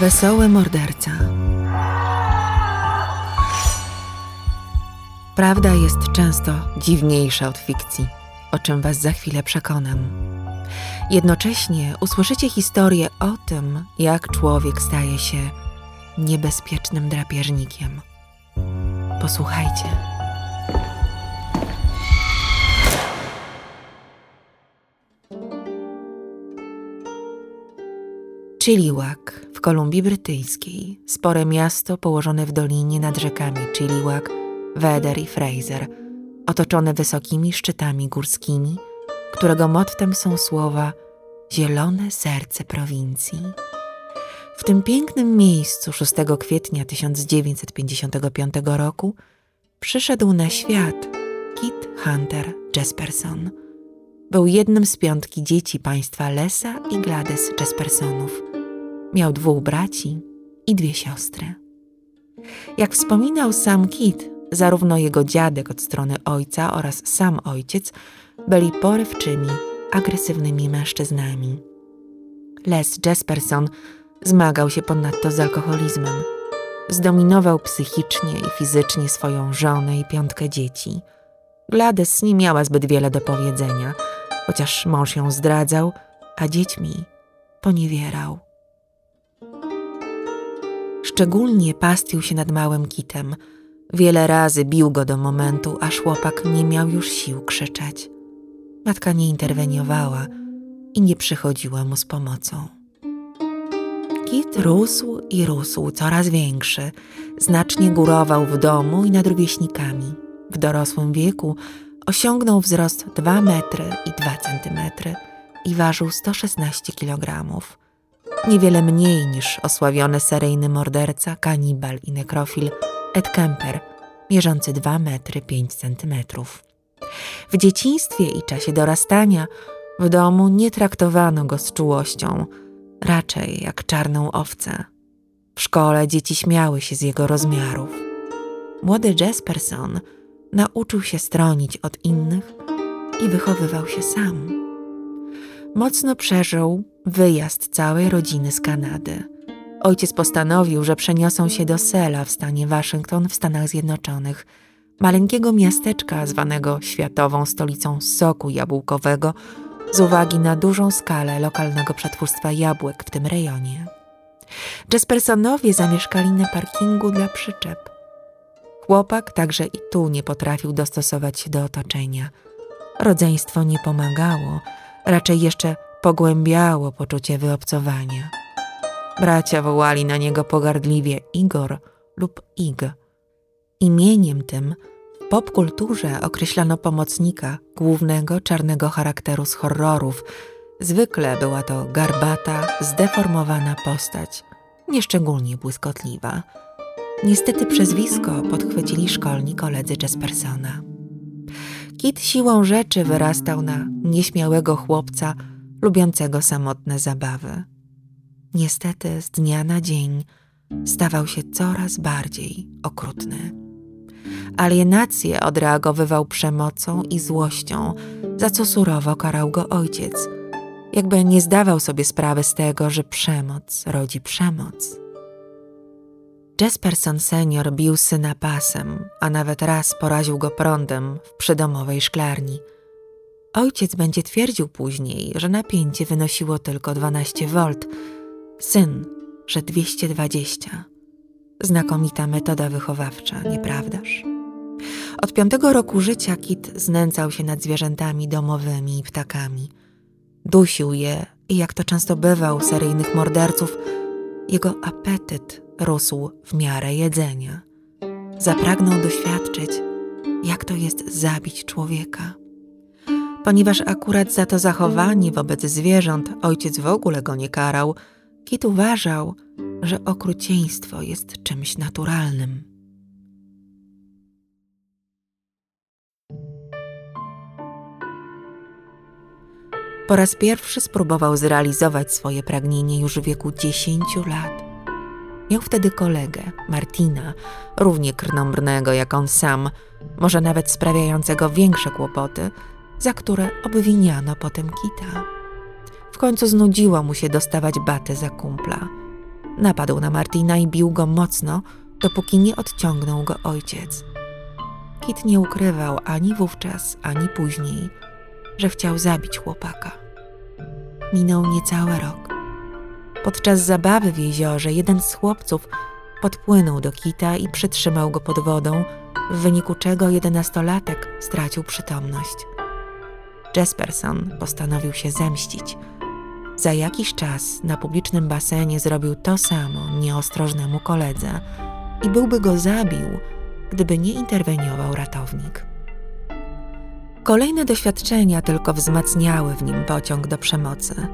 Wesoły morderca. Prawda jest często dziwniejsza od fikcji, o czym Was za chwilę przekonam. Jednocześnie usłyszycie historię o tym, jak człowiek staje się niebezpiecznym drapieżnikiem. Posłuchajcie. Chilliwack w Kolumbii Brytyjskiej, spore miasto położone w dolinie nad rzekami Chilliwack, Weder i Fraser, otoczone wysokimi szczytami górskimi, którego mottem są słowa Zielone serce prowincji. W tym pięknym miejscu 6 kwietnia 1955 roku przyszedł na świat Kit Hunter Jesperson. Był jednym z piątki dzieci państwa Lesa i Gladys Jespersonów. Miał dwóch braci i dwie siostry. Jak wspominał sam Kit, zarówno jego dziadek od strony ojca oraz sam ojciec byli porywczymi, agresywnymi mężczyznami. Les Jesperson zmagał się ponadto z alkoholizmem. Zdominował psychicznie i fizycznie swoją żonę i piątkę dzieci. Gladys nie miała zbyt wiele do powiedzenia, chociaż mąż ją zdradzał, a dziećmi poniewierał. Szczególnie pastwił się nad małym kitem. Wiele razy bił go do momentu, aż chłopak nie miał już sił krzyczeć. Matka nie interweniowała i nie przychodziła mu z pomocą. Kit rósł i rósł, coraz większy. Znacznie górował w domu i nad rówieśnikami. W dorosłym wieku osiągnął wzrost 2 metry i 2 centymetry i ważył 116 kilogramów niewiele mniej niż osławiony seryjny morderca, kanibal i nekrofil Ed Kemper, mierzący 2 metry 5 centymetrów. W dzieciństwie i czasie dorastania w domu nie traktowano go z czułością, raczej jak czarną owcę. W szkole dzieci śmiały się z jego rozmiarów. Młody Jesperson nauczył się stronić od innych i wychowywał się sam. Mocno przeżył wyjazd całej rodziny z Kanady. Ojciec postanowił, że przeniosą się do Sela w stanie Waszyngton w Stanach Zjednoczonych, maleńkiego miasteczka zwanego światową stolicą soku jabłkowego z uwagi na dużą skalę lokalnego przetwórstwa jabłek w tym rejonie. Jespersonowie zamieszkali na parkingu dla przyczep. Chłopak także i tu nie potrafił dostosować się do otoczenia. Rodzeństwo nie pomagało, raczej jeszcze pogłębiało poczucie wyobcowania. Bracia wołali na niego pogardliwie Igor lub Ig. Imieniem tym w popkulturze określano pomocnika głównego czarnego charakteru z horrorów. Zwykle była to garbata, zdeformowana postać, nieszczególnie błyskotliwa. Niestety przezwisko podchwycili szkolni koledzy Jespersona. Kit siłą rzeczy wyrastał na nieśmiałego chłopca, lubiącego samotne zabawy. Niestety z dnia na dzień stawał się coraz bardziej okrutny. Alienację odreagowywał przemocą i złością, za co surowo karał go ojciec, jakby nie zdawał sobie sprawy z tego, że przemoc rodzi przemoc. Jesperson senior bił syna pasem, a nawet raz poraził go prądem w przydomowej szklarni – Ojciec będzie twierdził później, że napięcie wynosiło tylko 12 V, syn, że 220. Znakomita metoda wychowawcza, nieprawdaż? Od piątego roku życia Kit znęcał się nad zwierzętami domowymi i ptakami. Dusił je i jak to często bywa u seryjnych morderców, jego apetyt rósł w miarę jedzenia. Zapragnął doświadczyć, jak to jest zabić człowieka ponieważ akurat za to zachowanie wobec zwierząt ojciec w ogóle go nie karał, Kit uważał, że okrucieństwo jest czymś naturalnym. Po raz pierwszy spróbował zrealizować swoje pragnienie już w wieku 10 lat. Miał wtedy kolegę, Martina, równie krnąbrnego jak on sam, może nawet sprawiającego większe kłopoty, za które obwiniano potem Kita. W końcu znudziło mu się dostawać baty za kumpla. Napadł na Martina i bił go mocno, dopóki nie odciągnął go ojciec. Kit nie ukrywał ani wówczas, ani później, że chciał zabić chłopaka. Minął niecały rok. Podczas zabawy w jeziorze jeden z chłopców podpłynął do Kita i przytrzymał go pod wodą, w wyniku czego jedenastolatek stracił przytomność. Jesperson postanowił się zemścić. Za jakiś czas na publicznym basenie zrobił to samo nieostrożnemu koledze i byłby go zabił, gdyby nie interweniował ratownik. Kolejne doświadczenia tylko wzmacniały w nim pociąg do przemocy.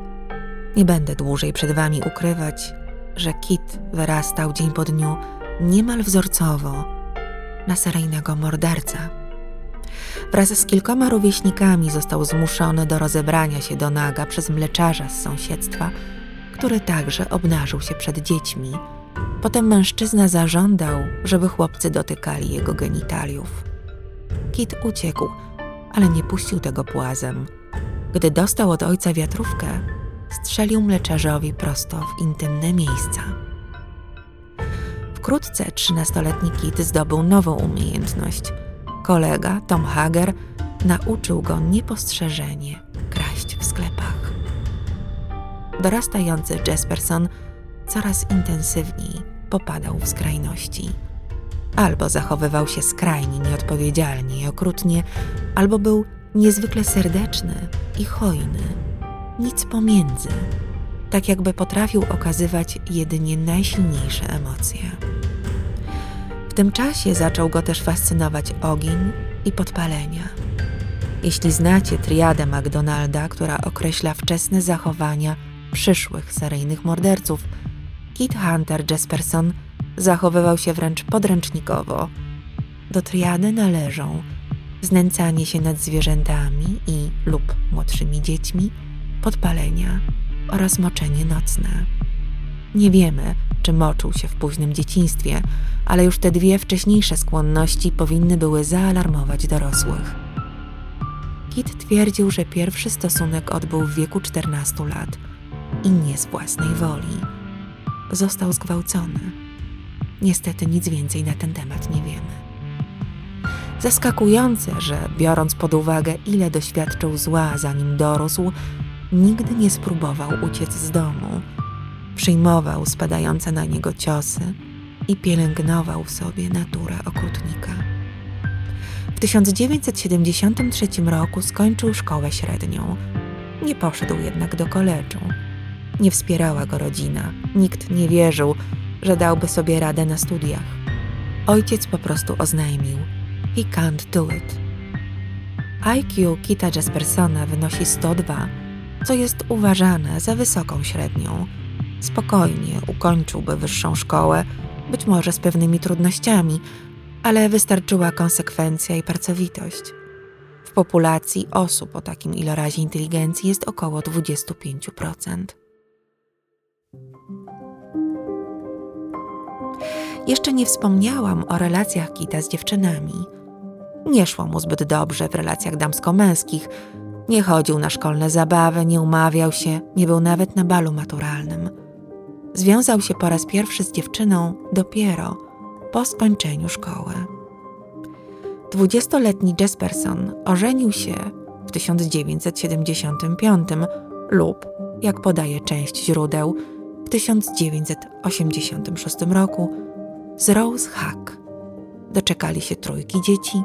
Nie będę dłużej przed wami ukrywać, że Kit wyrastał dzień po dniu niemal wzorcowo na seryjnego mordercę. Wraz z kilkoma rówieśnikami został zmuszony do rozebrania się do naga przez mleczarza z sąsiedztwa, który także obnażył się przed dziećmi. Potem mężczyzna zażądał, żeby chłopcy dotykali jego genitaliów. Kit uciekł, ale nie puścił tego płazem. Gdy dostał od ojca wiatrówkę, strzelił mleczarzowi prosto w intymne miejsca. Wkrótce trzynastoletni Kit zdobył nową umiejętność. Kolega, Tom Hager, nauczył go niepostrzeżenie kraść w sklepach. Dorastający Jesperson coraz intensywniej popadał w skrajności. Albo zachowywał się skrajnie nieodpowiedzialnie i okrutnie, albo był niezwykle serdeczny i hojny. Nic pomiędzy, tak jakby potrafił okazywać jedynie najsilniejsze emocje. W tym czasie zaczął go też fascynować ogień i podpalenia. Jeśli znacie triadę McDonalda, która określa wczesne zachowania przyszłych seryjnych morderców, Kit Hunter Jesperson zachowywał się wręcz podręcznikowo. Do triady należą znęcanie się nad zwierzętami i lub młodszymi dziećmi, podpalenia oraz moczenie nocne. Nie wiemy, czy moczył się w późnym dzieciństwie, ale już te dwie wcześniejsze skłonności powinny były zaalarmować dorosłych. Kit twierdził, że pierwszy stosunek odbył w wieku 14 lat i nie z własnej woli. Został zgwałcony. Niestety nic więcej na ten temat nie wiemy. Zaskakujące, że biorąc pod uwagę, ile doświadczył zła zanim dorósł, nigdy nie spróbował uciec z domu. Przyjmował spadające na niego ciosy i pielęgnował w sobie naturę okrutnika. W 1973 roku skończył szkołę średnią. Nie poszedł jednak do koledżu. Nie wspierała go rodzina. Nikt nie wierzył, że dałby sobie radę na studiach. Ojciec po prostu oznajmił: He can't do it. IQ Kita Jaspersona wynosi 102 co jest uważane za wysoką średnią. Spokojnie ukończyłby wyższą szkołę, być może z pewnymi trudnościami, ale wystarczyła konsekwencja i pracowitość. W populacji osób o takim ilorazie inteligencji jest około 25%. Jeszcze nie wspomniałam o relacjach Kita z dziewczynami. Nie szło mu zbyt dobrze w relacjach damsko-męskich, nie chodził na szkolne zabawy, nie umawiał się, nie był nawet na balu maturalnym. Związał się po raz pierwszy z dziewczyną dopiero po skończeniu szkoły. Dwudziestoletni Jesperson ożenił się w 1975 lub, jak podaje część źródeł, w 1986 roku z Rose Hack. Doczekali się trójki dzieci,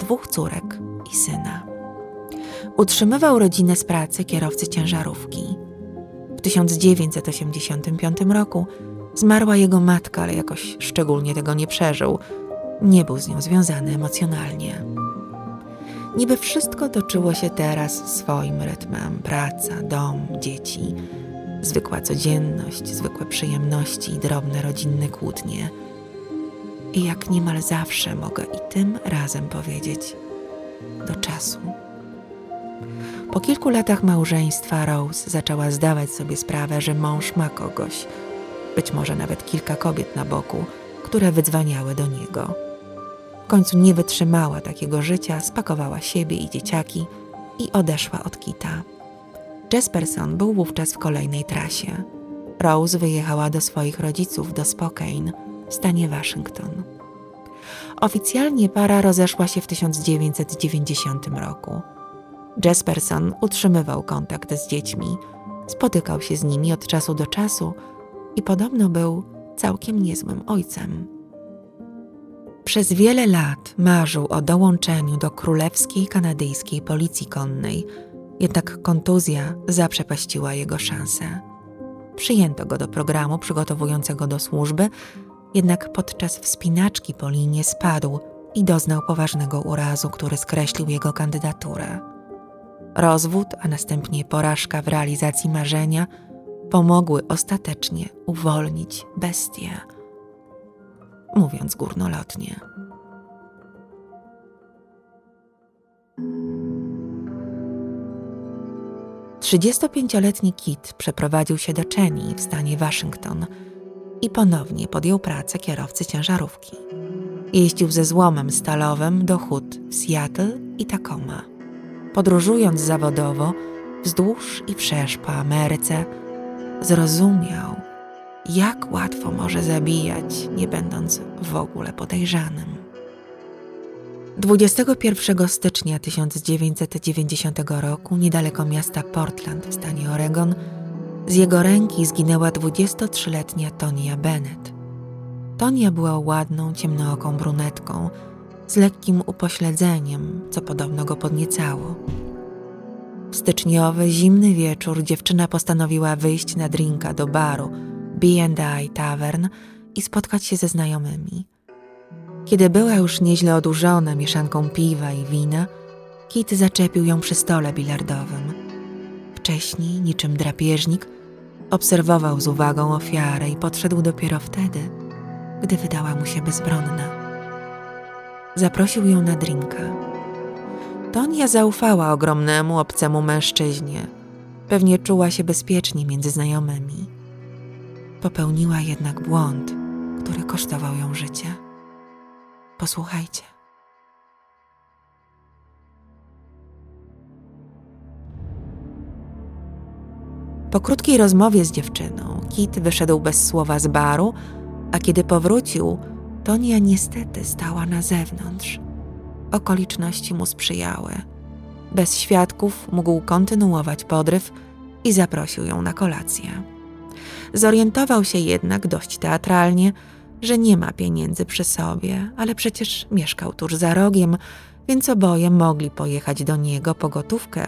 dwóch córek i syna. Utrzymywał rodzinę z pracy kierowcy ciężarówki. W 1985 roku zmarła jego matka, ale jakoś szczególnie tego nie przeżył. Nie był z nią związany emocjonalnie. Niby wszystko toczyło się teraz swoim rytmem: praca, dom, dzieci, zwykła codzienność, zwykłe przyjemności i drobne rodzinne kłótnie. I jak niemal zawsze mogę i tym razem powiedzieć: do czasu. Po kilku latach małżeństwa Rose zaczęła zdawać sobie sprawę, że mąż ma kogoś, być może nawet kilka kobiet na boku, które wydzwaniały do niego. W końcu nie wytrzymała takiego życia, spakowała siebie i dzieciaki i odeszła od Kita. Jesperson był wówczas w kolejnej trasie. Rose wyjechała do swoich rodziców do Spokane w stanie Waszyngton. Oficjalnie para rozeszła się w 1990 roku. Jesperson utrzymywał kontakt z dziećmi, spotykał się z nimi od czasu do czasu i podobno był całkiem niezłym ojcem. Przez wiele lat marzył o dołączeniu do królewskiej kanadyjskiej policji konnej, jednak kontuzja zaprzepaściła jego szanse. Przyjęto go do programu przygotowującego do służby, jednak podczas wspinaczki po linie spadł i doznał poważnego urazu, który skreślił jego kandydaturę. Rozwód, a następnie porażka w realizacji marzenia pomogły ostatecznie uwolnić bestię. Mówiąc górnolotnie. Trzydziestopięcioletni Kit przeprowadził się do Cheney w stanie Waszyngton i ponownie podjął pracę kierowcy ciężarówki. Jeździł ze złomem stalowym do hut w Seattle i Tacoma. Podróżując zawodowo wzdłuż i wszerz po Ameryce, zrozumiał, jak łatwo może zabijać, nie będąc w ogóle podejrzanym. 21 stycznia 1990 roku, niedaleko miasta Portland w stanie Oregon, z jego ręki zginęła 23-letnia Tonia Bennett. Tonia była ładną, ciemnooką brunetką z lekkim upośledzeniem, co podobno go podniecało. W styczniowy, zimny wieczór dziewczyna postanowiła wyjść na drinka do baru B&I Tavern i spotkać się ze znajomymi. Kiedy była już nieźle odurzona mieszanką piwa i wina, Kit zaczepił ją przy stole bilardowym. Wcześniej, niczym drapieżnik, obserwował z uwagą ofiarę i podszedł dopiero wtedy, gdy wydała mu się bezbronna. Zaprosił ją na drinka. Tonia zaufała ogromnemu, obcemu mężczyźnie. Pewnie czuła się bezpiecznie między znajomymi. Popełniła jednak błąd, który kosztował ją życie. Posłuchajcie. Po krótkiej rozmowie z dziewczyną, Kit wyszedł bez słowa z baru, a kiedy powrócił, Tonia niestety stała na zewnątrz. Okoliczności mu sprzyjały. Bez świadków mógł kontynuować podryw i zaprosił ją na kolację. Zorientował się jednak dość teatralnie, że nie ma pieniędzy przy sobie, ale przecież mieszkał tuż za rogiem, więc oboje mogli pojechać do niego po gotówkę,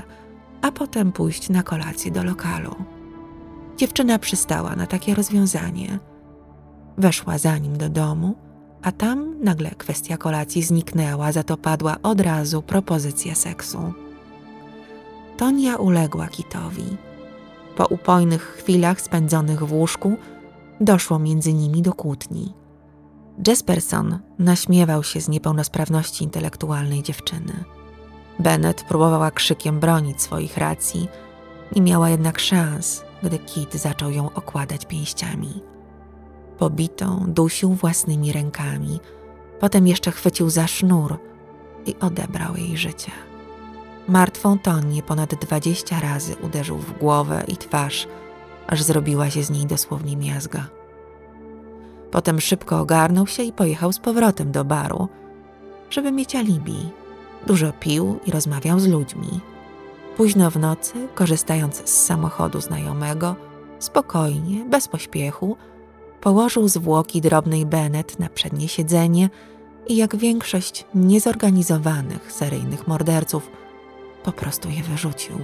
a potem pójść na kolację do lokalu. Dziewczyna przystała na takie rozwiązanie. Weszła za nim do domu, a tam nagle kwestia kolacji zniknęła, za to padła od razu propozycja seksu. Tonia uległa Kitowi. Po upojnych chwilach spędzonych w łóżku doszło między nimi do kłótni. Jesperson naśmiewał się z niepełnosprawności intelektualnej dziewczyny. Bennett próbowała krzykiem bronić swoich racji, nie miała jednak szans, gdy Kit zaczął ją okładać pięściami. Pobitą dusił własnymi rękami, potem jeszcze chwycił za sznur i odebrał jej życie. Martwą Tonię ponad dwadzieścia razy uderzył w głowę i twarz, aż zrobiła się z niej dosłownie miazga. Potem szybko ogarnął się i pojechał z powrotem do baru, żeby mieć alibi. Dużo pił i rozmawiał z ludźmi. Późno w nocy, korzystając z samochodu znajomego, spokojnie, bez pośpiechu, położył zwłoki drobnej Bennett na przednie siedzenie i jak większość niezorganizowanych seryjnych morderców, po prostu je wyrzucił.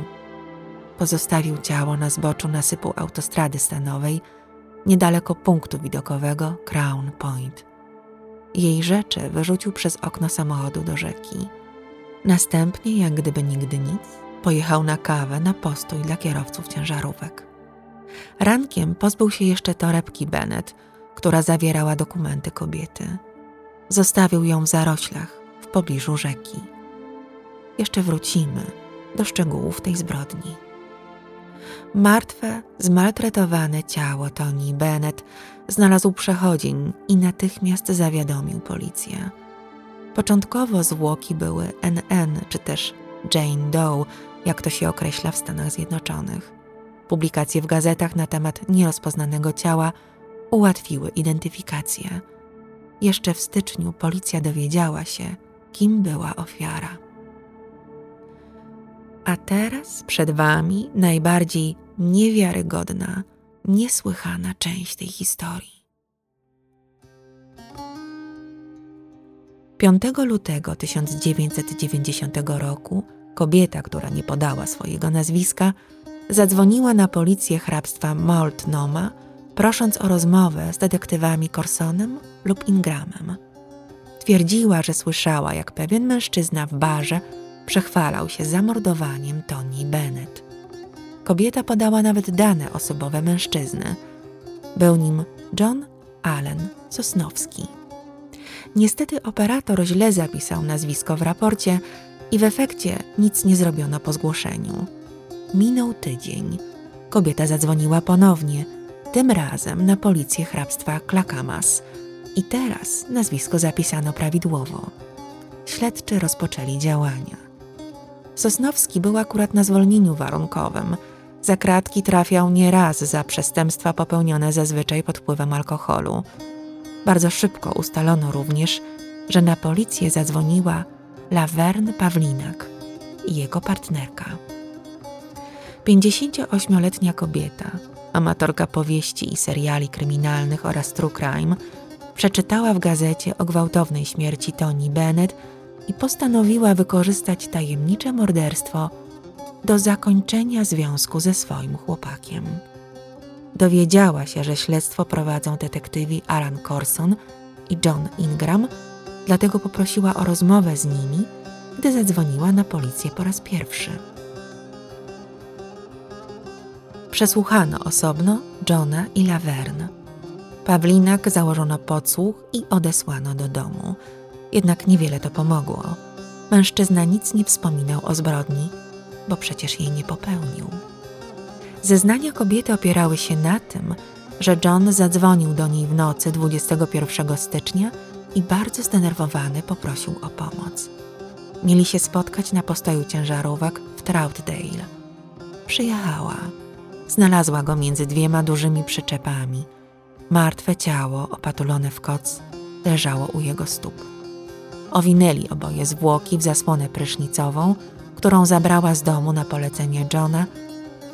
Pozostawił ciało na zboczu nasypu autostrady stanowej, niedaleko punktu widokowego Crown Point. Jej rzeczy wyrzucił przez okno samochodu do rzeki. Następnie, jak gdyby nigdy nic, pojechał na kawę na postój dla kierowców ciężarówek. Rankiem pozbył się jeszcze torebki Bennett, która zawierała dokumenty kobiety. Zostawił ją w zaroślach w pobliżu rzeki. Jeszcze wrócimy do szczegółów tej zbrodni. Martwe, zmaltretowane ciało Toni Bennett znalazł przechodzień i natychmiast zawiadomił policję. Początkowo zwłoki były NN czy też Jane Doe, jak to się określa w Stanach Zjednoczonych. Publikacje w gazetach na temat nierozpoznanego ciała ułatwiły identyfikację. Jeszcze w styczniu policja dowiedziała się, kim była ofiara. A teraz przed Wami najbardziej niewiarygodna, niesłychana część tej historii. 5 lutego 1990 roku kobieta, która nie podała swojego nazwiska, zadzwoniła na policję hrabstwa Multnoma, prosząc o rozmowę z detektywami Corsonem lub Ingramem. Twierdziła, że słyszała, jak pewien mężczyzna w barze przechwalał się zamordowaniem Toni Bennett. Kobieta podała nawet dane osobowe mężczyzny. Był nim John Allen Sosnowski. Niestety operator źle zapisał nazwisko w raporcie i w efekcie nic nie zrobiono po zgłoszeniu. Minął tydzień. Kobieta zadzwoniła ponownie, tym razem na policję hrabstwa Klakamas. I teraz nazwisko zapisano prawidłowo. Śledczy rozpoczęli działania. Sosnowski był akurat na zwolnieniu warunkowym. Za kratki trafiał nieraz za przestępstwa popełnione zazwyczaj pod wpływem alkoholu. Bardzo szybko ustalono również, że na policję zadzwoniła Laverne Pawlinak i jego partnerka. 58-letnia kobieta, amatorka powieści i seriali kryminalnych oraz true crime, przeczytała w gazecie o gwałtownej śmierci Toni Bennett i postanowiła wykorzystać tajemnicze morderstwo do zakończenia związku ze swoim chłopakiem. Dowiedziała się, że śledztwo prowadzą detektywi Alan Corson i John Ingram, dlatego poprosiła o rozmowę z nimi, gdy zadzwoniła na policję po raz pierwszy. Przesłuchano osobno Johna i Laverne. Pawlinak założono podsłuch i odesłano do domu. Jednak niewiele to pomogło. Mężczyzna nic nie wspominał o zbrodni, bo przecież jej nie popełnił. Zeznania kobiety opierały się na tym, że John zadzwonił do niej w nocy 21 stycznia i bardzo zdenerwowany poprosił o pomoc. Mieli się spotkać na postoju ciężarówek w Troutdale. Przyjechała. Znalazła go między dwiema dużymi przyczepami. Martwe ciało, opatulone w koc, leżało u jego stóp. Owinęli oboje zwłoki w zasłonę prysznicową, którą zabrała z domu na polecenie Johna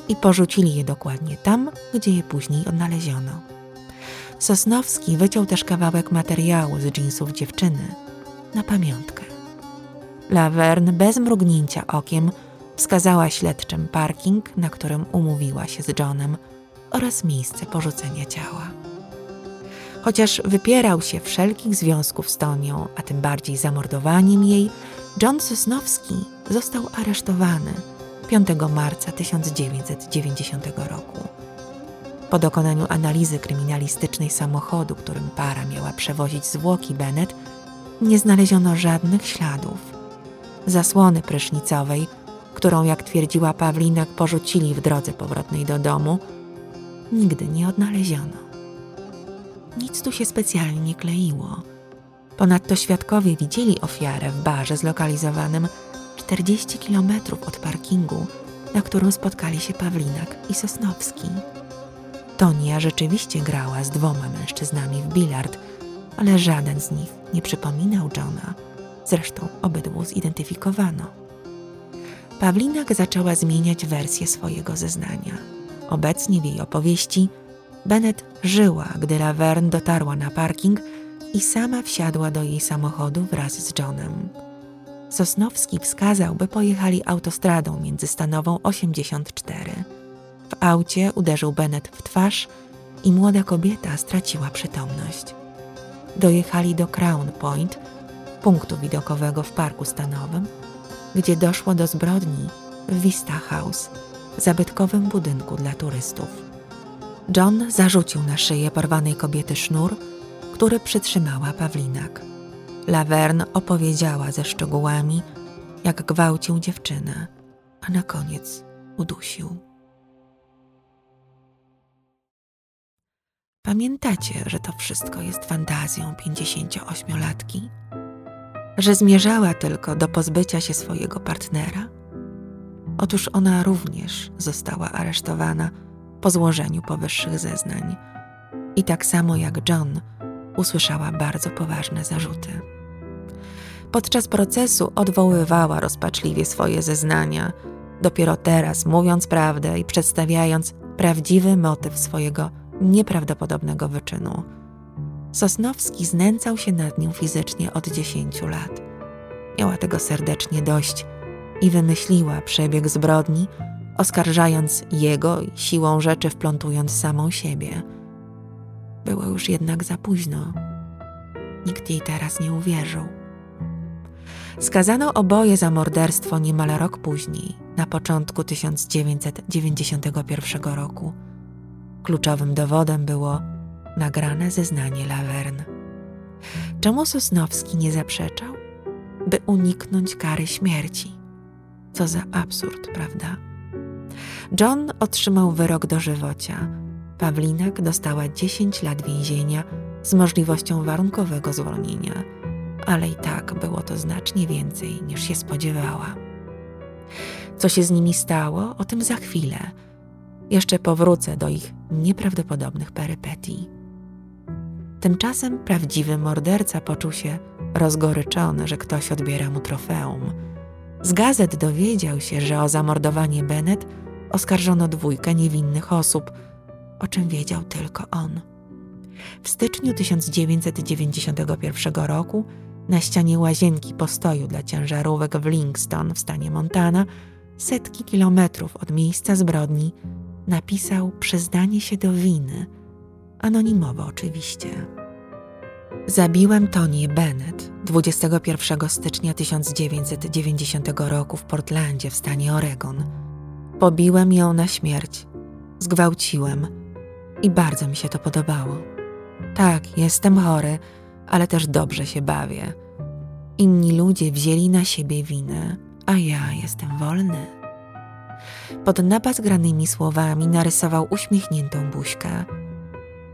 i porzucili je dokładnie tam, gdzie je później odnaleziono. Sosnowski wyciął też kawałek materiału z dżinsów dziewczyny na pamiątkę. Laverne bez mrugnięcia okiem wskazała śledczym parking, na którym umówiła się z Johnem oraz miejsce porzucenia ciała. Chociaż wypierał się wszelkich związków z Tonią, a tym bardziej zamordowaniem jej, John Sosnowski został aresztowany 5 marca 1990 roku. Po dokonaniu analizy kryminalistycznej samochodu, którym para miała przewozić zwłoki Bennett, nie znaleziono żadnych śladów. Zasłony prysznicowej, którą, jak twierdziła Pawlinak, porzucili w drodze powrotnej do domu, nigdy nie odnaleziono. Nic tu się specjalnie nie kleiło. Ponadto świadkowie widzieli ofiarę w barze zlokalizowanym 40 kilometrów od parkingu, na którym spotkali się Pawlinak i Sosnowski. Tonia rzeczywiście grała z dwoma mężczyznami w bilard, ale żaden z nich nie przypominał Johna. Zresztą obydwu zidentyfikowano. Pawlinak zaczęła zmieniać wersję swojego zeznania. Obecnie w jej opowieści Bennett żyła, gdy Laverne dotarła na parking i sama wsiadła do jej samochodu wraz z Johnem. Sosnowski wskazał, by pojechali autostradą międzystanową 84. W aucie uderzył Bennett w twarz i młoda kobieta straciła przytomność. Dojechali do Crown Point, punktu widokowego w parku stanowym, gdzie doszło do zbrodni w Vista House, zabytkowym budynku dla turystów. John zarzucił na szyję porwanej kobiety sznur, który przytrzymała Pawlinak. Laverne opowiedziała ze szczegółami, jak gwałcił dziewczynę, a na koniec udusił. Pamiętacie, że to wszystko jest fantazją 58-latki? Że zmierzała tylko do pozbycia się swojego partnera? Otóż ona również została aresztowana po złożeniu powyższych zeznań. I tak samo jak John, usłyszała bardzo poważne zarzuty. Podczas procesu odwoływała rozpaczliwie swoje zeznania, dopiero teraz mówiąc prawdę i przedstawiając prawdziwy motyw swojego nieprawdopodobnego wyczynu. Sosnowski znęcał się nad nią fizycznie od dziesięciu lat. Miała tego serdecznie dość i wymyśliła przebieg zbrodni, oskarżając jego i siłą rzeczy wplątując samą siebie. Było już jednak za późno. Nikt jej teraz nie uwierzył. Skazano oboje za morderstwo niemal rok później, na początku 1991 roku. Kluczowym dowodem było nagrane zeznanie Laverne. Czemu Sosnowski nie zaprzeczał? By uniknąć kary śmierci. Co za absurd, prawda? John otrzymał wyrok dożywocia. Pawlinak dostała 10 lat więzienia z możliwością warunkowego zwolnienia, ale i tak było to znacznie więcej niż się spodziewała. Co się z nimi stało, o tym za chwilę. Jeszcze powrócę do ich nieprawdopodobnych perypetii. Tymczasem prawdziwy morderca poczuł się rozgoryczony, że ktoś odbiera mu trofeum. Z gazet dowiedział się, że o zamordowanie Bennett oskarżono dwójkę niewinnych osób, o czym wiedział tylko on. W styczniu 1991 roku na ścianie łazienki postoju dla ciężarówek w Livingston w stanie Montana, setki kilometrów od miejsca zbrodni, napisał przyznanie się do winy, anonimowo oczywiście. Zabiłem Tonię Bennett 21 stycznia 1990 roku w Portlandzie w stanie Oregon. Pobiłem ją na śmierć, zgwałciłem i bardzo mi się to podobało. Tak, jestem chory, ale też dobrze się bawię. Inni ludzie wzięli na siebie winę, a ja jestem wolny. Pod napas granymi słowami narysował uśmiechniętą buźkę.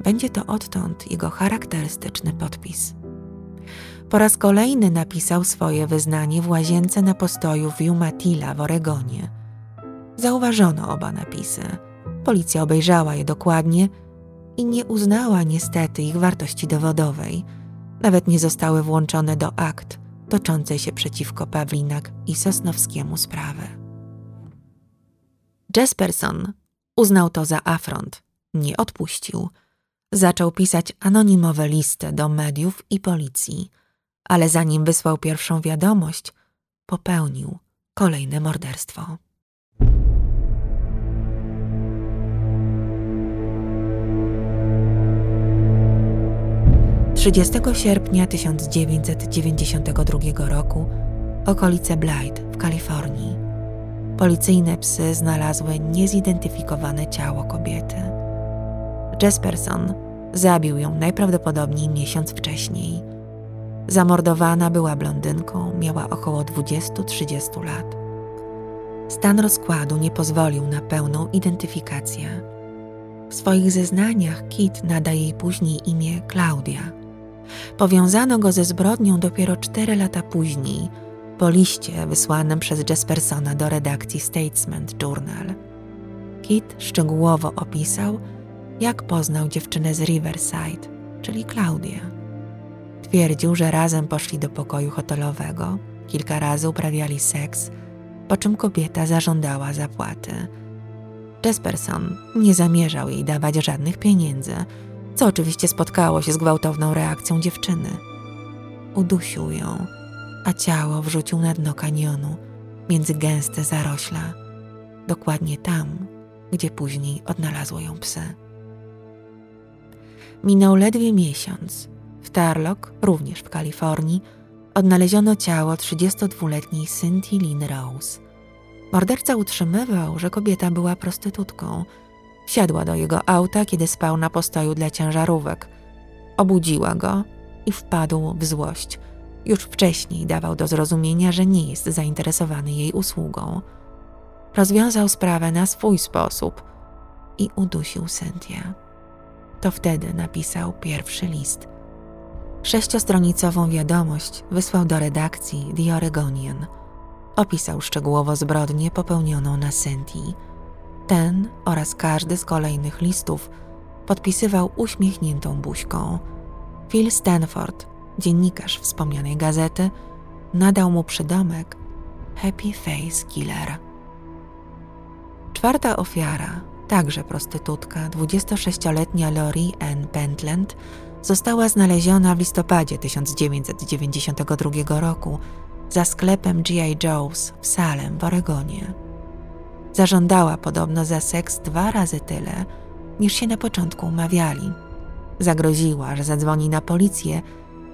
Będzie to odtąd jego charakterystyczny podpis. Po raz kolejny napisał swoje wyznanie w łazience na postoju w Umatilla w Oregonie. Zauważono oba napisy. Policja obejrzała je dokładnie i nie uznała niestety ich wartości dowodowej. Nawet nie zostały włączone do akt toczącej się przeciwko Pawlinak i Sosnowskiemu sprawy. Jesperson uznał to za afront, nie odpuścił. Zaczął pisać anonimowe listy do mediów i policji, ale zanim wysłał pierwszą wiadomość, popełnił kolejne morderstwo. 30 sierpnia 1992 roku okolice Blythe w Kalifornii. Policyjne psy znalazły niezidentyfikowane ciało kobiety. Jesperson zabił ją najprawdopodobniej miesiąc wcześniej. Zamordowana była blondynką, miała około 20-30 lat. Stan rozkładu nie pozwolił na pełną identyfikację. W swoich zeznaniach Kit nada jej później imię Claudia. Powiązano go ze zbrodnią dopiero cztery lata później, po liście wysłanym przez Jespersona do redakcji Statesman Journal. Kit szczegółowo opisał, jak poznał dziewczynę z Riverside, czyli Klaudię. Twierdził, że razem poszli do pokoju hotelowego, kilka razy uprawiali seks, po czym kobieta zażądała zapłaty. Jesperson nie zamierzał jej dawać żadnych pieniędzy, co oczywiście spotkało się z gwałtowną reakcją dziewczyny. Udusił ją, a ciało wrzucił na dno kanionu, między gęste zarośla, dokładnie tam, gdzie później odnalazło ją psy. Minął ledwie miesiąc. W Tarlock, również w Kalifornii, odnaleziono ciało 32-letniej Cynthia Lynn Rose. Morderca utrzymywał, że kobieta była prostytutką – Wsiadła do jego auta, kiedy spał na postoju dla ciężarówek. Obudziła go i wpadł w złość. Już wcześniej dawał do zrozumienia, że nie jest zainteresowany jej usługą. Rozwiązał sprawę na swój sposób i udusił Cynthia. To wtedy napisał pierwszy list. Sześciostronicową wiadomość wysłał do redakcji The Oregonian. Opisał szczegółowo zbrodnię popełnioną na Senti. Ten oraz każdy z kolejnych listów podpisywał uśmiechniętą buźką. Phil Stanford, dziennikarz wspomnianej gazety, nadał mu przydomek Happy Face Killer. Czwarta ofiara, także prostytutka, 26-letnia Lori Ann Pentland, została znaleziona w listopadzie 1992 roku za sklepem G.I. Joe's w Salem w Oregonie. Zażądała podobno za seks dwa razy tyle, niż się na początku umawiali. Zagroziła, że zadzwoni na policję,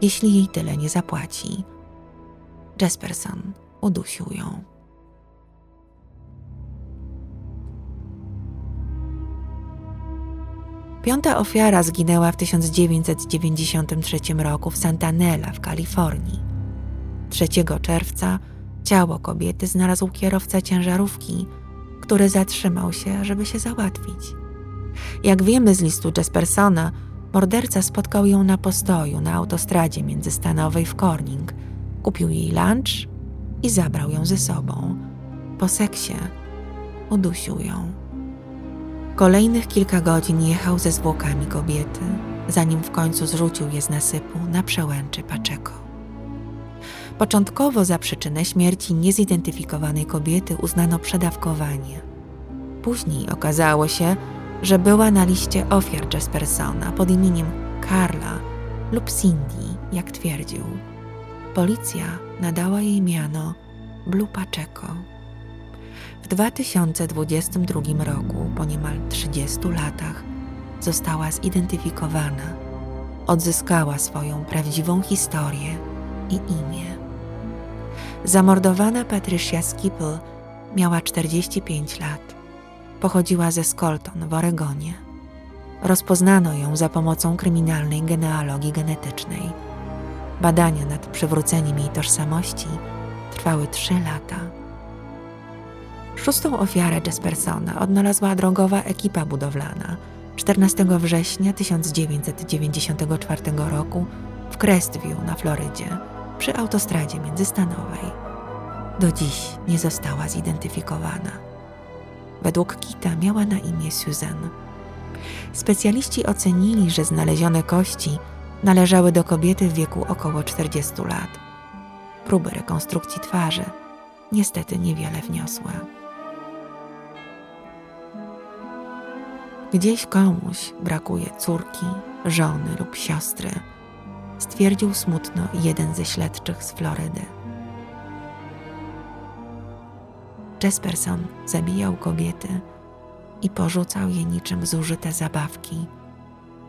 jeśli jej tyle nie zapłaci. Jesperson udusił ją. Piąta ofiara zginęła w 1993 roku w Santanella w Kalifornii. 3 czerwca ciało kobiety znalazł kierowca ciężarówki, który zatrzymał się, żeby się załatwić. Jak wiemy z listu Jespersona, morderca spotkał ją na postoju na autostradzie międzystanowej w Corning. Kupił jej lunch i zabrał ją ze sobą. Po seksie udusił ją. Kolejnych kilka godzin jechał ze zwłokami kobiety, zanim w końcu zrzucił je z nasypu na przełęczy Paczeko. Początkowo za przyczynę śmierci niezidentyfikowanej kobiety uznano przedawkowanie. Później okazało się, że była na liście ofiar Jaspersona pod imieniem Carla lub Cindy, jak twierdził. Policja nadała jej miano Blue Pacheco. W 2022 roku, po niemal 30 latach, została zidentyfikowana. Odzyskała swoją prawdziwą historię i imię. Zamordowana Patricia Skipple miała 45 lat. Pochodziła ze Skolton w Oregonie. Rozpoznano ją za pomocą kryminalnej genealogii genetycznej. Badania nad przywróceniem jej tożsamości trwały trzy lata. Szóstą ofiarę Jespersona odnalazła drogowa ekipa budowlana 14 września 1994 roku w Crestview na Florydzie przy autostradzie międzystanowej. Do dziś nie została zidentyfikowana. Według Kita miała na imię Susan. Specjaliści ocenili, że znalezione kości należały do kobiety w wieku około 40 lat. Próby rekonstrukcji twarzy niestety niewiele wniosły. Gdzieś komuś brakuje córki, żony lub siostry, stwierdził smutno jeden ze śledczych z Florydy. Jesperson zabijał kobiety i porzucał je niczym zużyte zabawki.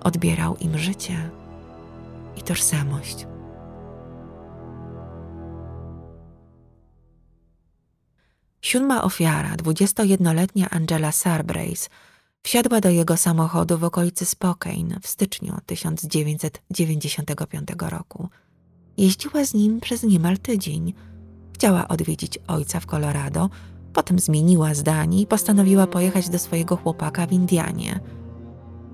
Odbierał im życie i tożsamość. Siódma ofiara, 21-letnia Angela Sarbrace, wsiadła do jego samochodu w okolicy Spokane w styczniu 1995 roku. Jeździła z nim przez niemal tydzień. Chciała odwiedzić ojca w Colorado, potem zmieniła zdanie i postanowiła pojechać do swojego chłopaka w Indianie.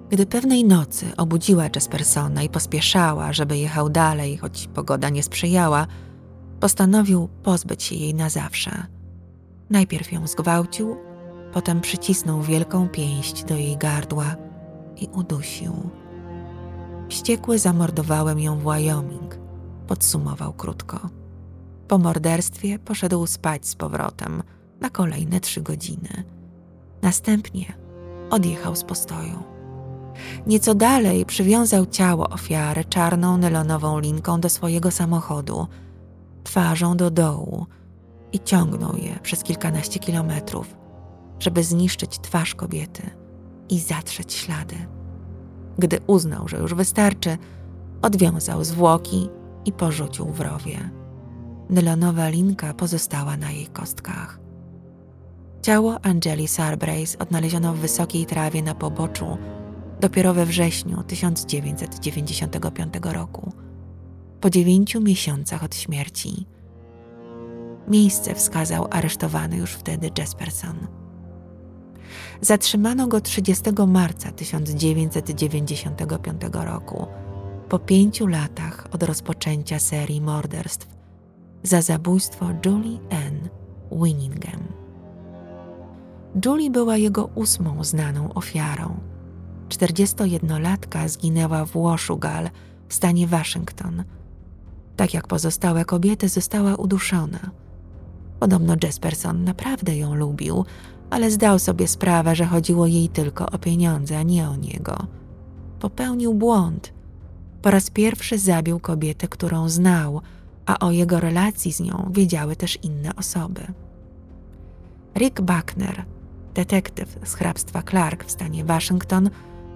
Gdy pewnej nocy obudziła Jaspersona i pospieszała, żeby jechał dalej, choć pogoda nie sprzyjała, postanowił pozbyć się jej na zawsze. Najpierw ją zgwałcił, potem przycisnął wielką pięść do jej gardła i udusił. Wściekły zamordowałem ją w Wyoming, podsumował krótko. Po morderstwie poszedł spać z powrotem na kolejne trzy godziny. Następnie odjechał z postoju. Nieco dalej przywiązał ciało ofiary czarną nylonową linką do swojego samochodu, twarzą do dołu i ciągnął je przez kilkanaście kilometrów, żeby zniszczyć twarz kobiety i zatrzeć ślady. Gdy uznał, że już wystarczy, odwiązał zwłoki i porzucił w rowie. Nylonowa linka pozostała na jej kostkach. Ciało Angeli Sarbrace odnaleziono w wysokiej trawie na poboczu dopiero we wrześniu 1995 roku, po dziewięciu miesiącach od śmierci. Miejsce wskazał aresztowany już wtedy Jesperson. Zatrzymano go 30 marca 1995 roku, po pięciu latach od rozpoczęcia serii morderstw, za zabójstwo Julie Ann Winningham. Julie była jego ósmą znaną ofiarą. 41-latka zginęła w Washugal w stanie Waszyngton. Tak jak pozostałe kobiety, została uduszona. Podobno Jesperson naprawdę ją lubił, ale zdał sobie sprawę, że chodziło jej tylko o pieniądze, a nie o niego. Popełnił błąd. Po raz pierwszy zabił kobietę, którą znał, a o jego relacji z nią wiedziały też inne osoby. Rick Buckner, detektyw z hrabstwa Clark w stanie Waszyngton,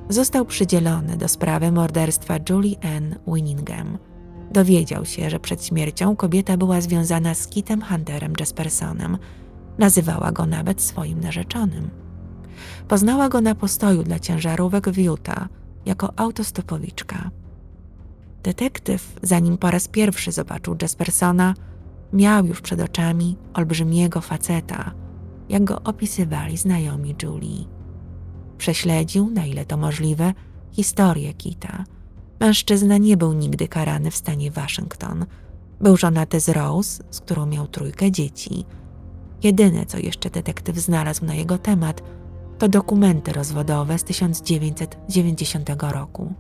został przydzielony do sprawy morderstwa Julie Ann Winningham. Dowiedział się, że przed śmiercią kobieta była związana z Kitem Hunterem Jespersonem. Nazywała go nawet swoim narzeczonym. Poznała go na postoju dla ciężarówek w Utah jako autostopowiczka. Detektyw, zanim po raz pierwszy zobaczył Jespersona, miał już przed oczami olbrzymiego faceta, jak go opisywali znajomi Julie. Prześledził, na ile to możliwe, historię Kita. Mężczyzna nie był nigdy karany w stanie Waszyngton. Był żonaty z Rose, z którą miał trójkę dzieci. Jedyne, co jeszcze detektyw znalazł na jego temat, to dokumenty rozwodowe z 1990 roku.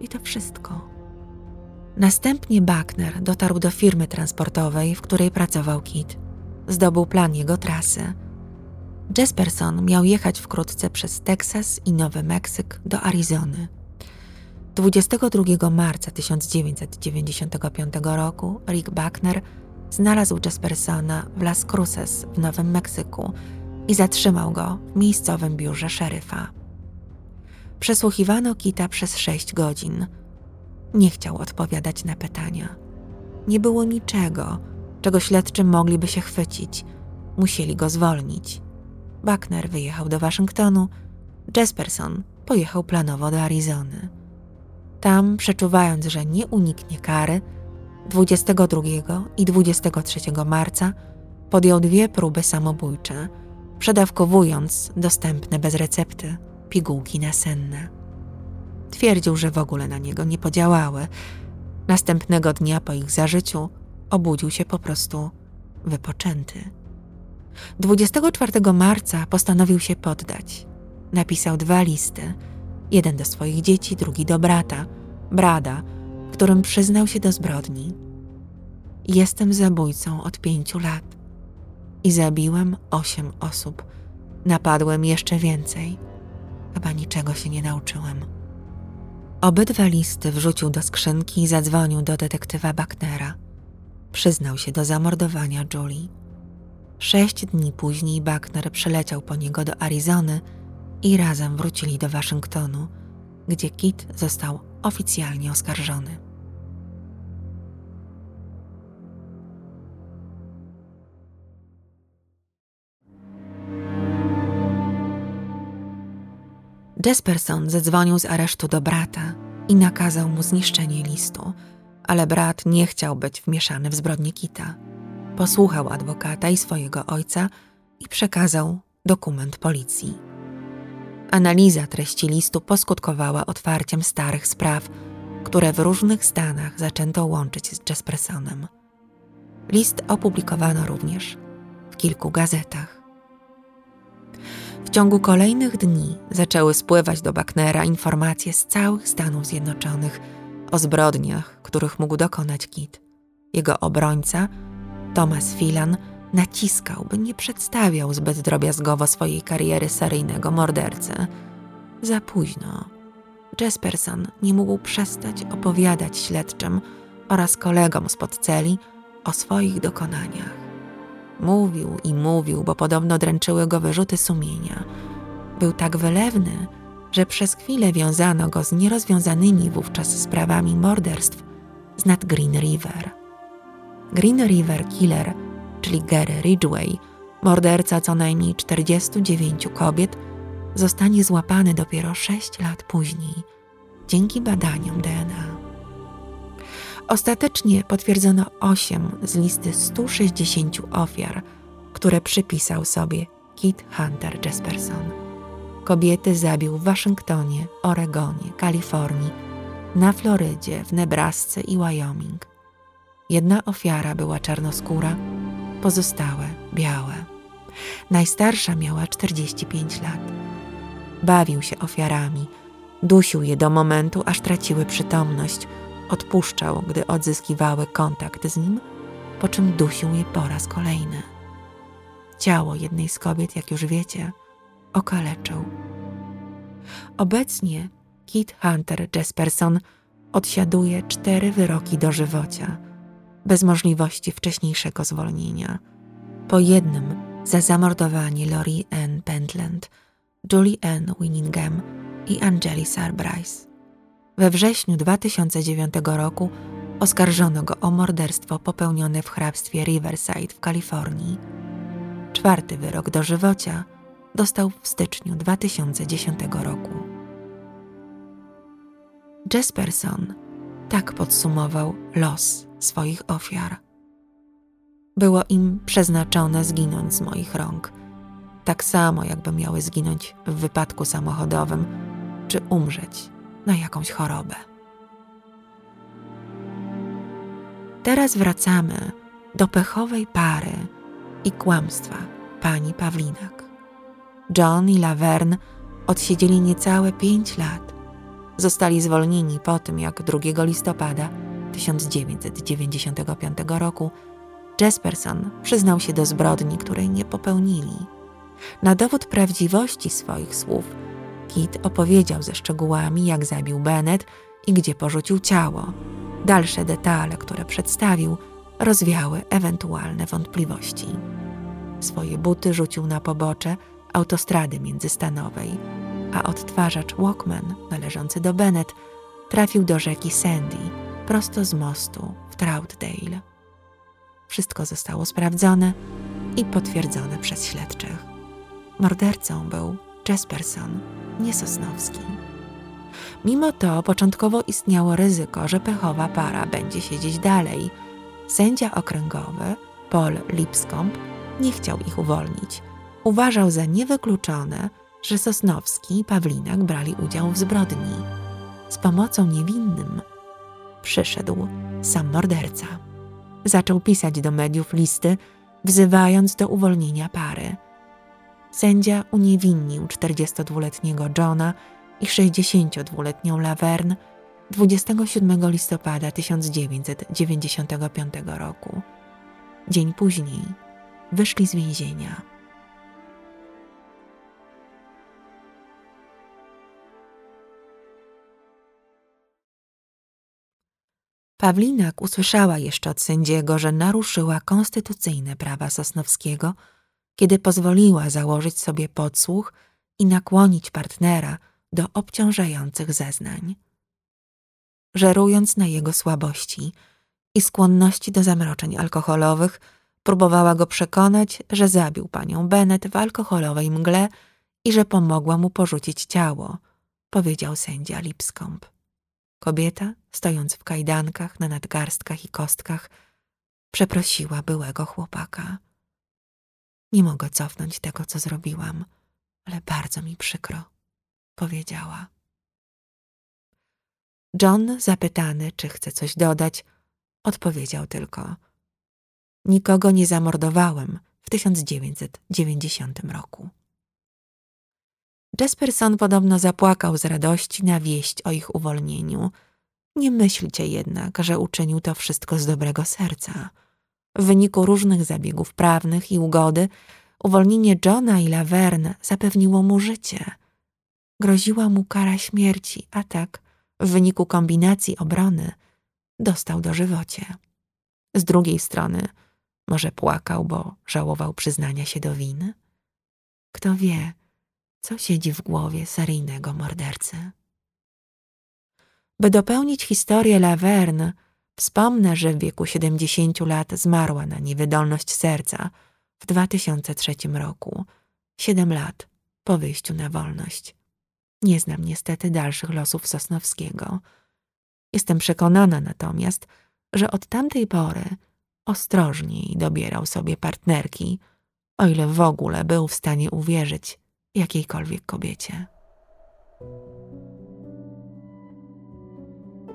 I to wszystko. Następnie Buckner dotarł do firmy transportowej, w której pracował Kit. Zdobył plan jego trasy. Jesperson miał jechać wkrótce przez Teksas i Nowy Meksyk do Arizony. 22 marca 1995 roku Rick Buckner znalazł Jespersona w Las Cruces w Nowym Meksyku i zatrzymał go w miejscowym biurze szeryfa. Przesłuchiwano Kita przez sześć godzin – nie chciał odpowiadać na pytania. Nie było niczego, czego śledczy mogliby się chwycić. Musieli go zwolnić. Buckner wyjechał do Waszyngtonu, Jesperson pojechał planowo do Arizony. Tam, przeczuwając, że nie uniknie kary, 22 i 23 marca podjął dwie próby samobójcze, przedawkowując dostępne bez recepty pigułki nasenne. Twierdził, że w ogóle na niego nie podziałały. Następnego dnia po ich zażyciu obudził się po prostu wypoczęty. 24 marca postanowił się poddać. Napisał dwa listy. Jeden do swoich dzieci, drugi do brata, Brada, w którym przyznał się do zbrodni. Jestem zabójcą od pięciu lat i zabiłem osiem osób. Napadłem jeszcze więcej. Chyba niczego się nie nauczyłem. Obydwa listy wrzucił do skrzynki i zadzwonił do detektywa Bucknera. Przyznał się do zamordowania Julie. Sześć dni później Buckner przyleciał po niego do Arizony i razem wrócili do Waszyngtonu, gdzie Kit został oficjalnie oskarżony. Jesperson zadzwonił z aresztu do brata i nakazał mu zniszczenie listu, ale brat nie chciał być wmieszany w zbrodnię Kita. Posłuchał adwokata i swojego ojca i przekazał dokument policji. Analiza treści listu poskutkowała otwarciem starych spraw, które w różnych stanach zaczęto łączyć z Jespersonem. List opublikowano również w kilku gazetach. W ciągu kolejnych dni zaczęły spływać do Bucknera informacje z całych Stanów Zjednoczonych o zbrodniach, których mógł dokonać Kit. Jego obrońca, Thomas Phelan, naciskał, by nie przedstawiał zbyt drobiazgowo swojej kariery seryjnego mordercy. Za późno. Jesperson nie mógł przestać opowiadać śledczym oraz kolegom spod celi o swoich dokonaniach. Mówił i mówił, bo podobno dręczyły go wyrzuty sumienia. Był tak wylewny, że przez chwilę wiązano go z nierozwiązanymi wówczas sprawami morderstw z nad Green River. Green River Killer, czyli Gary Ridgway, morderca co najmniej 49 kobiet, zostanie złapany dopiero 6 lat później dzięki badaniom DNA. Ostatecznie potwierdzono 8 z listy 160 ofiar, które przypisał sobie Kit Hunter Jesperson. Kobiety zabił w Waszyngtonie, Oregonie, Kalifornii, na Florydzie, w Nebrasce i Wyoming. Jedna ofiara była czarnoskóra, pozostałe białe. Najstarsza miała 45 lat. Bawił się ofiarami, dusił je do momentu, aż traciły przytomność, odpuszczał, gdy odzyskiwały kontakt z nim, po czym dusił je po raz kolejny. Ciało jednej z kobiet, jak już wiecie, okaleczył. Obecnie Kit Hunter Jesperson odsiaduje cztery wyroki dożywocia, bez możliwości wcześniejszego zwolnienia. Po jednym za zamordowanie Lori Ann Pentland, Julie Ann Winningham i Angeli Sarbryce. We wrześniu 2009 roku oskarżono go o morderstwo popełnione w hrabstwie Riverside w Kalifornii. Czwarty wyrok dożywocia dostał w styczniu 2010 roku. Jesperson tak podsumował los swoich ofiar. Było im przeznaczone zginąć z moich rąk, tak samo jakby miały zginąć w wypadku samochodowym czy umrzeć na jakąś chorobę. Teraz wracamy do pechowej pary i kłamstwa pani Pawlinak. John i Laverne odsiedzieli niecałe pięć lat. Zostali zwolnieni po tym, jak 2 listopada 1995 roku Jesperson przyznał się do zbrodni, której nie popełnili. Na dowód prawdziwości swoich słów Kit opowiedział ze szczegółami, jak zabił Bennett i gdzie porzucił ciało. Dalsze detale, które przedstawił, rozwiały ewentualne wątpliwości. Swoje buty rzucił na pobocze autostrady międzystanowej, a odtwarzacz Walkman należący do Bennett trafił do rzeki Sandy prosto z mostu w Troutdale. Wszystko zostało sprawdzone i potwierdzone przez śledczych. Mordercą był Jesperson, nie Sosnowski. Mimo to początkowo istniało ryzyko, że pechowa para będzie siedzieć dalej. Sędzia okręgowy Paul Lipscomb nie chciał ich uwolnić. Uważał za niewykluczone, że Sosnowski i Pawlinak brali udział w zbrodni. Z pomocą niewinnym przyszedł sam morderca. Zaczął pisać do mediów listy, wzywając do uwolnienia pary. Sędzia uniewinnił 42-letniego Johna i 62-letnią Laverne 27 listopada 1995 roku. Dzień później wyszli z więzienia. Pawlinak usłyszała jeszcze od sędziego, że naruszyła konstytucyjne prawa Sosnowskiego, kiedy pozwoliła założyć sobie podsłuch i nakłonić partnera do obciążających zeznań. Żerując na jego słabości i skłonności do zamroczeń alkoholowych, próbowała go przekonać, że zabił panią Bennet w alkoholowej mgle i że pomogła mu porzucić ciało, powiedział sędzia Lipscomb. Kobieta, stojąc w kajdankach na nadgarstkach i kostkach, przeprosiła byłego chłopaka. Nie mogę cofnąć tego, co zrobiłam, ale bardzo mi przykro, powiedziała. John, zapytany, czy chce coś dodać, odpowiedział tylko: Nikogo nie zamordowałem w 1990 roku. Jesperson podobno zapłakał z radości na wieść o ich uwolnieniu. Nie myślcie jednak, że uczynił to wszystko z dobrego serca. W wyniku różnych zabiegów prawnych i ugody, uwolnienie Johna i Laverne zapewniło mu życie. Groziła mu kara śmierci, a tak, w wyniku kombinacji obrony, dostał dożywocie. Z drugiej strony, może płakał, bo żałował przyznania się do winy? Kto wie, co siedzi w głowie seryjnego mordercy. By dopełnić historię Laverne, wspomnę, że w wieku 70 lat zmarła na niewydolność serca w 2003 roku, 7 lat po wyjściu na wolność. Nie znam niestety dalszych losów Sosnowskiego. Jestem przekonana natomiast, że od tamtej pory ostrożniej dobierał sobie partnerki, o ile w ogóle był w stanie uwierzyć jakiejkolwiek kobiecie.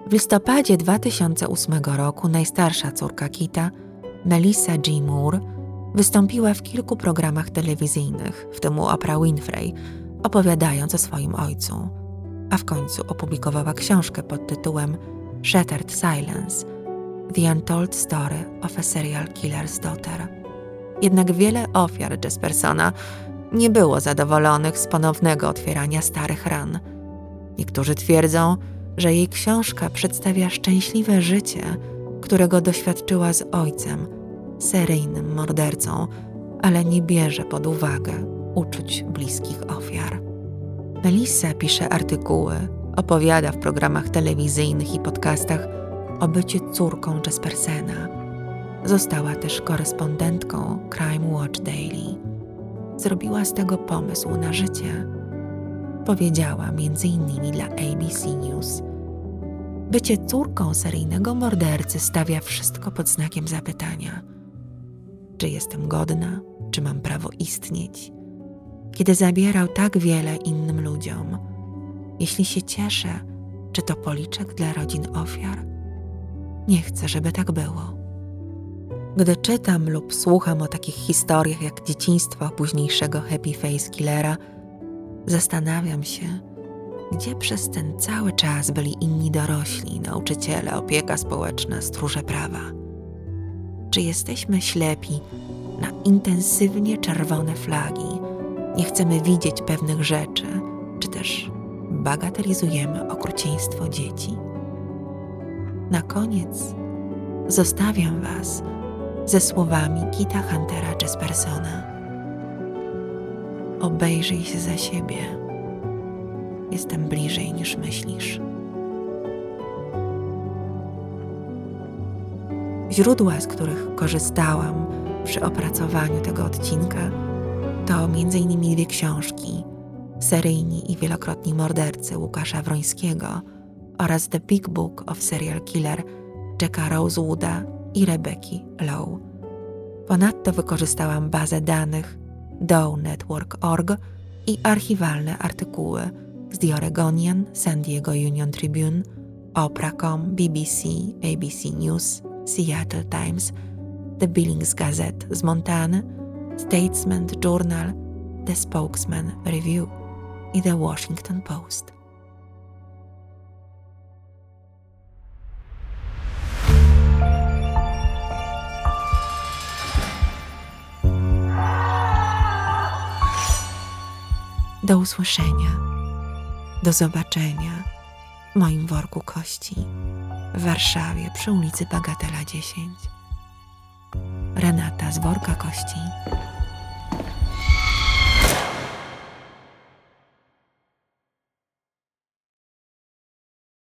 W listopadzie 2008 roku najstarsza córka Kita, Melissa G. Moore, Wystąpiła w kilku programach telewizyjnych, w tym u Oprah Winfrey, opowiadając o swoim ojcu, a w końcu opublikowała książkę pod tytułem Shattered Silence – The Untold Story of a Serial Killer's Daughter. Jednak wiele ofiar Jespersona nie było zadowolonych z ponownego otwierania starych ran. Niektórzy twierdzą, że jej książka przedstawia szczęśliwe życie, którego doświadczyła z ojcem, seryjnym mordercą, ale nie bierze pod uwagę uczuć bliskich ofiar. Melissa pisze artykuły, opowiada w programach telewizyjnych i podcastach o byciu córką Jaspersena. Została też korespondentką Crime Watch Daily. Zrobiła z tego pomysł na życie. Powiedziała m.in. dla ABC News. Bycie córką seryjnego mordercy stawia wszystko pod znakiem zapytania. Czy jestem godna? Czy mam prawo istnieć? Kiedy zabierał tak wiele innym ludziom, jeśli się cieszę, czy to policzek dla rodzin ofiar? Nie chcę, żeby tak było. Gdy czytam lub słucham o takich historiach jak dzieciństwo późniejszego Happy Face Killera, zastanawiam się, gdzie przez ten cały czas byli inni dorośli, nauczyciele, opieka społeczna, stróże prawa. Czy jesteśmy ślepi na intensywnie czerwone flagi? Nie chcemy widzieć pewnych rzeczy, czy też bagatelizujemy okrucieństwo dzieci? Na koniec zostawiam Was ze słowami Kita Huntera Jespersona. Obejrzyj się za siebie. Jestem bliżej niż myślisz. Źródła, z których korzystałam przy opracowaniu tego odcinka, to m.in. dwie książki Seryjni i wielokrotni mordercy Łukasza Wrońskiego oraz The Big Book of Serial Killer Jacka Rosewooda i Rebeki Lowe. Ponadto wykorzystałam bazę danych downetwork.org i archiwalne artykuły z The Oregonian, San Diego Union Tribune, Oprah.com, BBC, ABC News, Seattle Times, The Billings Gazette z Montany, Statesman Journal, The Spokesman Review i The Washington Post. Do usłyszenia, do zobaczenia w moim worku kości w Warszawie przy ulicy Bagatela 10. Renata z worka kości.